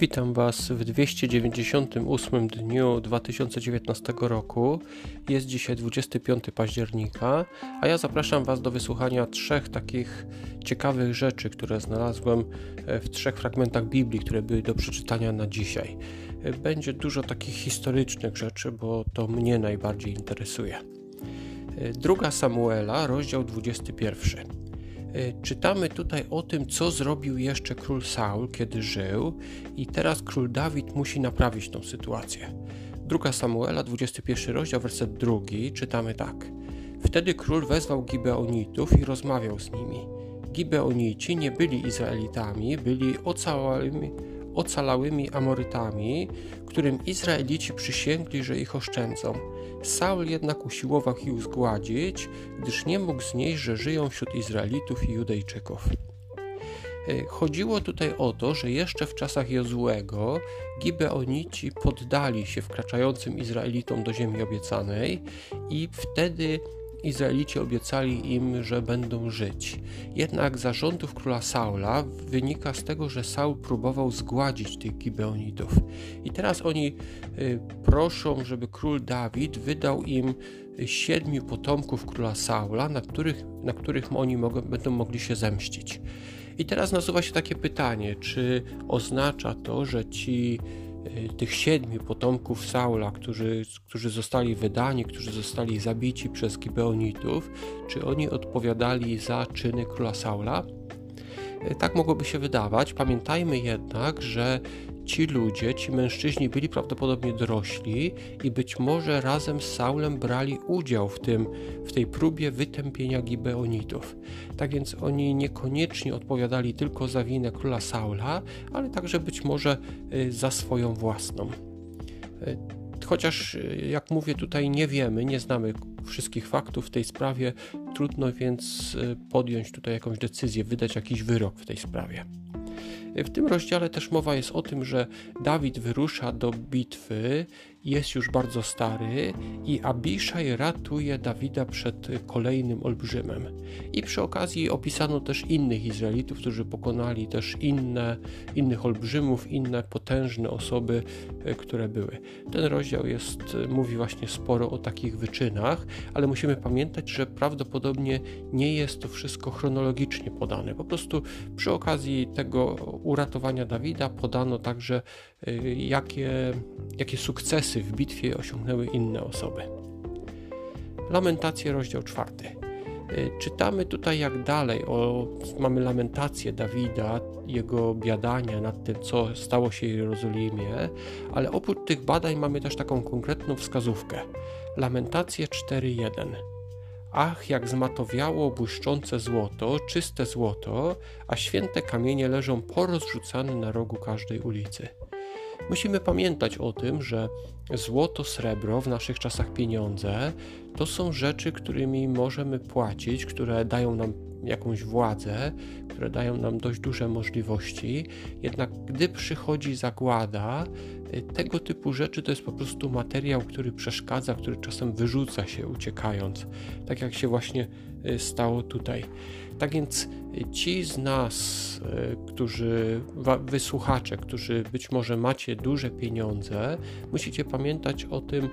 Witam Was w 298 dniu 2019 roku. Jest dzisiaj 25 października, a ja zapraszam Was do wysłuchania trzech takich ciekawych rzeczy, które znalazłem e, w trzech fragmentach Biblii, które były do przeczytania na dzisiaj. E, będzie dużo takich historycznych rzeczy, bo to mnie najbardziej interesuje. E, druga Samuela, rozdział 21. Y, czytamy tutaj o tym, co zrobił jeszcze król Saul, kiedy żył, i teraz król Dawid musi naprawić tą sytuację. Druga Samuela, 21 rozdział, werset drugi, czytamy tak. Wtedy król wezwał Gibeonitów i rozmawiał z nimi. Gibeonici nie byli Izraelitami, byli ocałałymi, ocalałymi Amorytami, którym Izraelici przysięgli, że ich oszczędzą. Saul jednak usiłował ich zgładzić, gdyż nie mógł znieść, że żyją wśród Izraelitów i Judejczyków. E, chodziło tutaj o to, że jeszcze w czasach Jozłego Gibeonici poddali się wkraczającym Izraelitom do ziemi obiecanej i wtedy Izraelici obiecali im, że będą żyć. Jednak zarządów króla Saula wynika z tego, że Saul próbował zgładzić tych Gibeonitów. I teraz oni y, proszą, żeby król Dawid wydał im siedmiu potomków króla Saula, na których, na których oni mogą, będą mogli się zemścić. I teraz nasuwa się takie pytanie, czy oznacza to, że ci Y, tych siedmiu potomków Saula, którzy, którzy zostali wydani, którzy zostali zabici przez Gibeonitów, czy oni odpowiadali za czyny króla Saula? Y, tak mogłoby się wydawać. Pamiętajmy jednak, że ci ludzie, ci mężczyźni byli prawdopodobnie dorośli i być może razem z Saulem brali udział w, tym, w tej próbie wytępienia Gibeonitów. Tak więc oni niekoniecznie odpowiadali tylko za winę króla Saula, ale także być może y, za swoją własną. Y, chociaż, y, jak mówię, tutaj nie wiemy, nie znamy wszystkich faktów w tej sprawie, trudno więc podjąć tutaj jakąś decyzję, wydać jakiś wyrok w tej sprawie. W tym rozdziale też mowa jest o tym, że Dawid wyrusza do bitwy, jest już bardzo stary i Abiszaj ratuje Dawida przed kolejnym olbrzymem. I przy okazji opisano też innych Izraelitów, którzy pokonali też inne, innych olbrzymów, inne potężne osoby, e, które były. Ten rozdział jest, mówi właśnie sporo o takich wyczynach, ale musimy pamiętać, że prawdopodobnie nie jest to wszystko chronologicznie podane. Po prostu przy okazji tego uratowania Dawida podano także, y, jakie, jakie sukcesy w bitwie osiągnęły inne osoby. Lamentacje, rozdział czwarty. Y, czytamy tutaj jak dalej, o, mamy lamentację Dawida, jego biadania nad tym, co stało się w Jerozolimie, ale oprócz tych badań mamy też taką konkretną wskazówkę. Lamentacje 4.1 Ach, jak zmatowiało błyszczące złoto, czyste złoto, a święte kamienie leżą porozrzucane na rogu każdej ulicy. Musimy pamiętać o tym, że złoto, srebro, w naszych czasach pieniądze, to są rzeczy, którymi możemy płacić, które dają nam jakąś władzę, które dają nam dość duże możliwości. Jednak gdy przychodzi zagłada, y, tego typu rzeczy to jest po prostu materiał, który przeszkadza, który czasem wyrzuca się uciekając, tak jak się właśnie stało tutaj. Tak więc y, ci z nas, którzy, wysłuchacze, którzy być może macie duże pieniądze, musicie pamiętać o tym,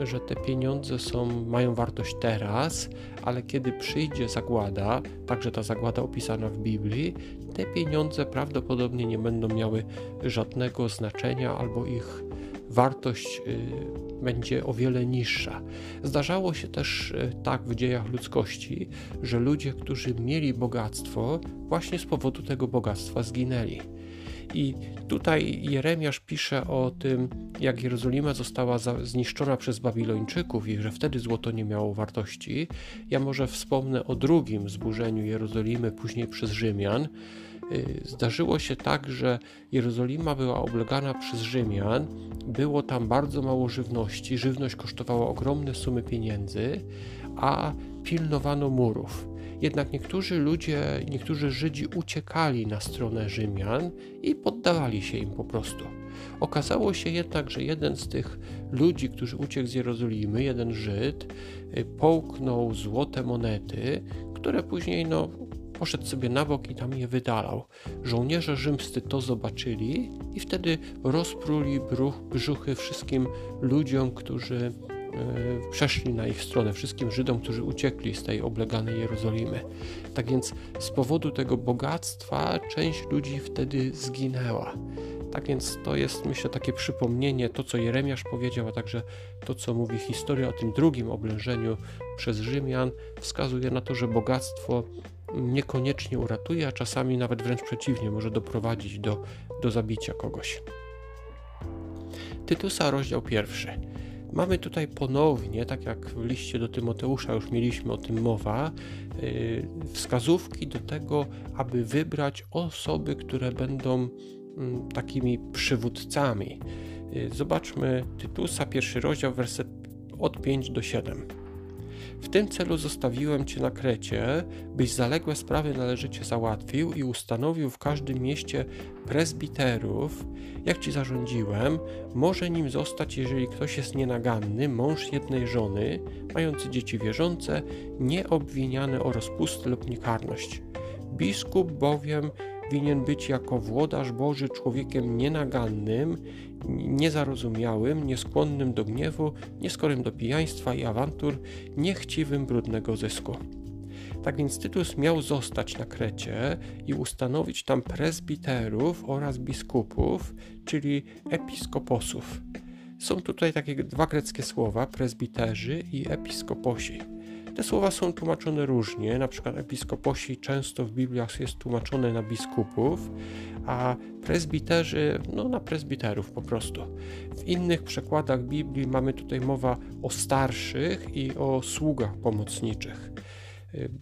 że te pieniądze są, mają wartość teraz, ale kiedy przyjdzie zagłada, także ta zagłada opisana w Biblii, te pieniądze prawdopodobnie nie będą miały żadnego znaczenia albo ich wartość y, będzie o wiele niższa. Zdarzało się też y, tak w dziejach ludzkości, że ludzie, którzy mieli bogactwo, właśnie z powodu tego bogactwa zginęli. I tutaj Jeremiasz pisze o tym, jak Jerozolima została zniszczona przez Babilończyków i że wtedy złoto nie miało wartości. Ja może wspomnę o drugim zburzeniu Jerozolimy, później przez Rzymian. Y, zdarzyło się tak, że Jerozolima była oblegana przez Rzymian, było tam bardzo mało żywności, żywność kosztowała ogromne sumy pieniędzy, a pilnowano murów. Jednak niektórzy ludzie, niektórzy Żydzi uciekali na stronę Rzymian i poddawali się im po prostu. Okazało się jednak, że jeden z tych ludzi, którzy uciekł z Jerozolimy, jeden Żyd, y, połknął złote monety, które później no, poszedł sobie na bok i tam je wydalał. Żołnierze rzymscy to zobaczyli i wtedy rozpruli bruch, brzuchy wszystkim ludziom, którzy E, przeszli na ich stronę, wszystkim Żydom, którzy uciekli z tej obleganej Jerozolimy. Tak więc z powodu tego bogactwa część ludzi wtedy zginęła. Tak więc to jest, myślę, takie przypomnienie, to co Jeremiasz powiedział, a także to, co mówi historia o tym drugim oblężeniu przez Rzymian, wskazuje na to, że bogactwo niekoniecznie uratuje, a czasami nawet wręcz przeciwnie, może doprowadzić do, do zabicia kogoś. Tytusa, rozdział pierwszy. Mamy tutaj ponownie, tak jak w liście do Tymoteusza już mieliśmy o tym mowa, yy, wskazówki do tego, aby wybrać osoby, które będą mm, takimi przywódcami. Yy, zobaczmy Tytusa, pierwszy rozdział, werset od 5 do 7. W tym celu zostawiłem Cię na Krecie, byś zaległe sprawy należycie załatwił i ustanowił w każdym mieście prezbiterów, jak Ci zarządziłem, może nim zostać, jeżeli ktoś jest nienaganny, mąż jednej żony, mający dzieci wierzące, nieobwiniany o rozpustę lub niekarność. Biskup bowiem winien być jako włodarz Boży człowiekiem nienagannym, niezarozumiałym, nieskłonnym do gniewu, nieskorym do pijaństwa i awantur, niechciwym brudnego zysku. Tak więc Tytus miał zostać na Krecie i ustanowić tam prezbiterów oraz biskupów, czyli episkoposów. Są tutaj takie dwa greckie słowa, prezbiterzy i episkoposi. Te słowa są tłumaczone różnie, na przykład episkoposi często w Bibliach jest tłumaczone na biskupów, a prezbiterzy no na prezbiterów po prostu. W innych przekładach Biblii mamy tutaj mowa o starszych i o sługach pomocniczych,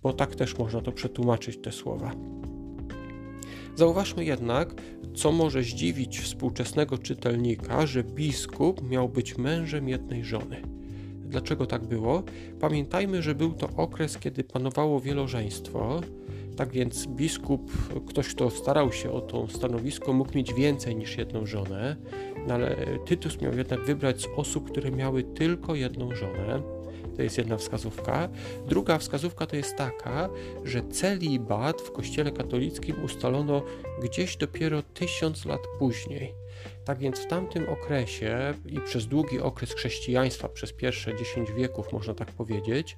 bo tak też można to przetłumaczyć te słowa. Zauważmy jednak, co może zdziwić współczesnego czytelnika, że biskup miał być mężem jednej żony. Dlaczego tak było? Pamiętajmy, że był to okres, kiedy panowało wielożeństwo, tak więc biskup, ktoś, kto starał się o to stanowisko, mógł mieć więcej niż jedną żonę, no ale Tytus miał jednak wybrać z osób, które miały tylko jedną żonę. To jest jedna wskazówka. Druga wskazówka to jest taka, że celibat w Kościele katolickim ustalono gdzieś dopiero tysiąc lat później. Tak więc w tamtym okresie i przez długi okres chrześcijaństwa, przez pierwsze 10 wieków można tak powiedzieć,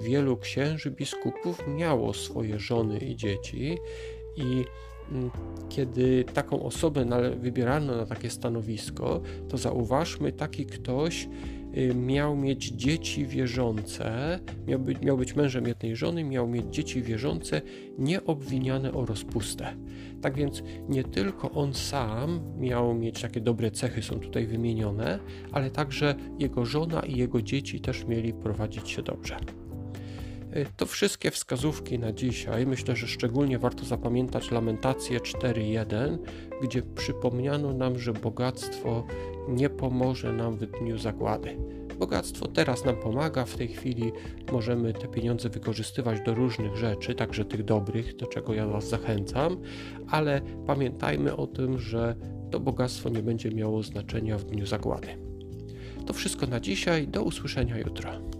wielu księży, biskupów miało swoje żony i dzieci i mm, kiedy taką osobę wybierano na takie stanowisko, to zauważmy, taki ktoś miał mieć dzieci wierzące, miał być, miał być mężem jednej żony, miał mieć dzieci wierzące, nieobwiniane o rozpustę. Tak więc nie tylko on sam miał mieć takie dobre cechy, są tutaj wymienione, ale także jego żona i jego dzieci też mieli prowadzić się dobrze. Y, to wszystkie wskazówki na dzisiaj. Myślę, że szczególnie warto zapamiętać lamentację 4.1, gdzie przypomniano nam, że bogactwo nie pomoże nam w dniu zagłady. Bogactwo teraz nam pomaga, w tej chwili możemy te pieniądze wykorzystywać do różnych rzeczy, także tych dobrych, do czego ja Was zachęcam, ale pamiętajmy o tym, że to bogactwo nie będzie miało znaczenia w dniu zagłady. To wszystko na dzisiaj, do usłyszenia jutro.